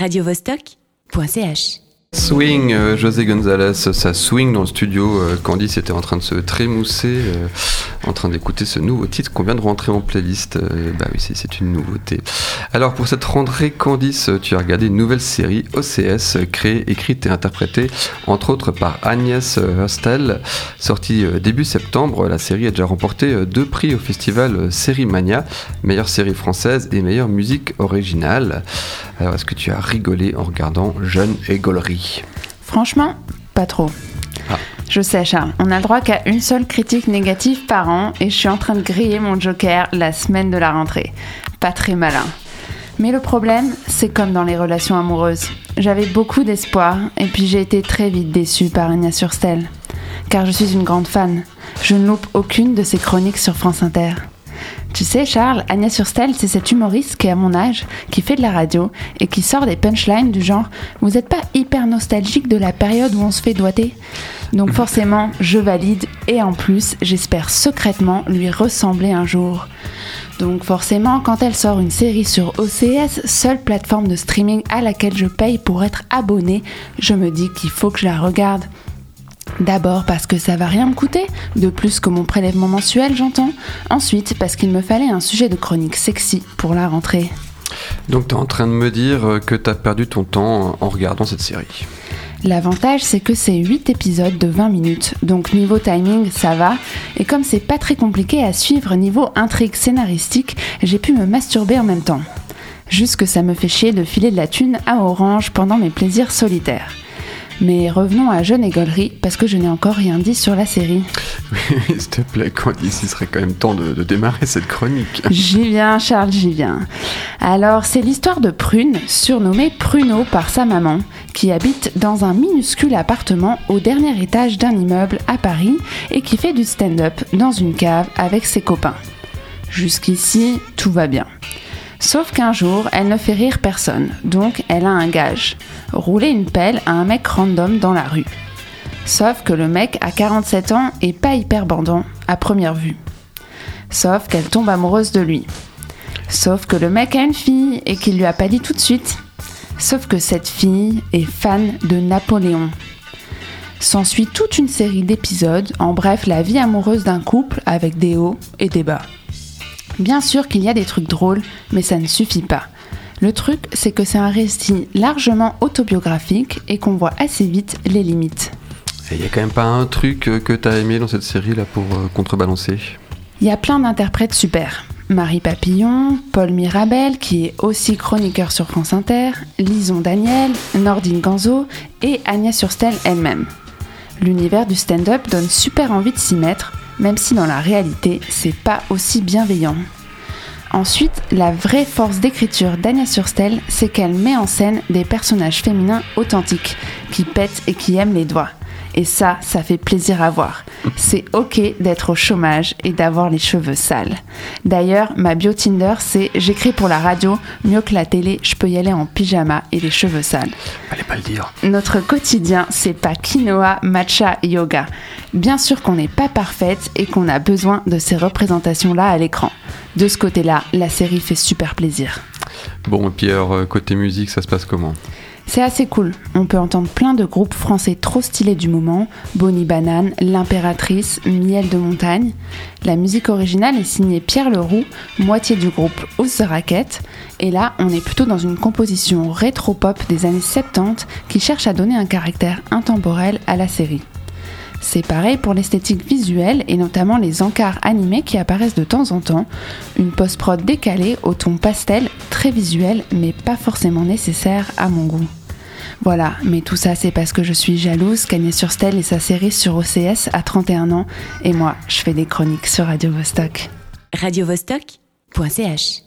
radiovostok.ch Swing, euh, José González, ça swing dans le studio. Euh, Candice était en train de se trémousser, euh, en train d'écouter ce nouveau titre qu'on vient de rentrer en playlist. Bah oui, c'est- une nouveauté. Alors pour cette rentrée, Candice, tu as regardé une nouvelle série OCS, créée, écrite et interprétée entre autres par Agnès Hurstel. Sortie début septembre, la série a déjà remporté deux prix au festival Série Mania, meilleure série française et meilleure musique originale. Alors est-ce que tu as rigolé en regardant Jeune et Gaulerie? Franchement, pas trop. Ah. Je sais, Charles, on a le droit qu'à une seule critique négative par an et je suis en train de griller mon joker la semaine de la rentrée. Pas très malin. Mais le problème, c'est comme dans les relations amoureuses. J'avais beaucoup d'espoir et puis j'ai été très vite déçue par Agnès Surstel. Car je suis une grande fan. Je ne loupe aucune de ses chroniques sur France Inter. Tu sais, Charles, Agnès Surstel, c'est cet humoriste qui est à mon âge, qui fait de la radio et qui sort des punchlines du genre Vous n'êtes pas hyper nostalgique de la période où on se fait doigter? Donc forcément, je valide et en plus, j'espère secrètement lui ressembler un jour. Donc forcément, quand elle sort une série sur OCS, seule plateforme de streaming à laquelle je paye pour être abonné, je me dis qu'il faut que je la regarde. D'abord parce que ça va rien me coûter, de plus que mon prélèvement mensuel, j'entends. Ensuite parce qu'il me fallait un sujet de chronique sexy pour la rentrée. Donc tu es en train de me dire euh, que tu as perdu ton temps en regardant cette série. L'avantage, c'est que c'est 8 épisodes de 20 minutes, donc niveau timing, ça va. Et comme c'est pas très compliqué à suivre niveau intrigue scénaristique, j'ai pu me masturber en même temps. Juste que ça me fait chier de filer de la thune à Orange pendant mes plaisirs solitaires. Mais revenons à Jeune et Gaulerie, parce que je n'ai encore rien dit sur la série. S'il te plaît, Candice, il serait quand même temps de, de démarrer cette chronique. J'y viens, Charles, j'y viens. Alors, c'est l'histoire de Prune, surnommée Pruneau par sa maman, qui habite dans un minuscule appartement au dernier étage d'un immeuble à Paris et qui fait du stand-up dans une cave avec ses copains. Jusqu'ici, tout va bien. Sauf qu'un jour, elle ne fait rire personne, donc elle a un gage. Rouler une pelle à un mec random dans la rue. Sauf que le mec a 47 ans et pas hyper bandant à première vue. Sauf qu'elle tombe amoureuse de lui. Sauf que le mec a une fille et qu'il lui a pas dit tout de suite. Sauf que cette fille est fan de Napoléon. S'ensuit toute une série d'épisodes, en bref la vie amoureuse d'un couple avec des hauts et des bas. Bien sûr qu'il y a des trucs drôles, mais ça ne suffit pas. Le truc, c'est que c'est un récit largement autobiographique et qu'on voit assez vite les limites. Il y a quand même pas un truc euh, que tu as aimé dans cette série là pour euh, contrebalancer? Il y a plein d'interprètes super. Marie Papillon, Paul Mirabel, qui est aussi chroniqueur sur France Inter, Lison Daniel, Nordine Ganzo et Agnès Surstel elle-même. L'univers du stand-up donne super envie de s'y mettre, même si dans la réalité, c'est pas aussi bienveillant. Ensuite, la vraie force d'écriture d'Agnès Surstel, c'est qu'elle met en scène des personnages féminins authentiques, qui pètent et qui aiment les doigts. Et ça, ça fait plaisir à voir. C'est ok d'être au chômage et d'avoir les cheveux sales. D'ailleurs, ma bio Tinder, c'est j'écris pour la radio, mieux que la télé, je peux y aller en pyjama et les cheveux sales. Allez pas le dire. Notre quotidien, c'est pas quinoa, matcha, yoga. Bien sûr qu'on n'est pas parfaite et qu'on a besoin de ces représentations-là à l'écran. De ce côté-là, la série fait super plaisir. Bon, et puis alors, euh, côté musique, ça se passe comment? C'est assez cool. On peut entendre plein de groupes français trop stylés du moment Bonnie Banane, L'Impératrice, Miel de Montagne. La musique originale est signée Pierre Leroux, moitié du groupe Ous the Racket. Et là, on est plutôt dans une composition rétro-pop des années 70 qui cherche à donner un caractère intemporel à la série. C'est pareil pour l'esthétique visuelle et notamment les encarts animés qui apparaissent de temps en temps. Une post-prod décalée au ton pastel, très visuel mais pas forcément nécessaire à mon goût. Voilà, mais tout ça c'est parce que je suis jalouse qu'Agnès Surstel et sa série sur OCS à 31 ans et moi je fais des chroniques sur Radio Vostok. radiovostok.ch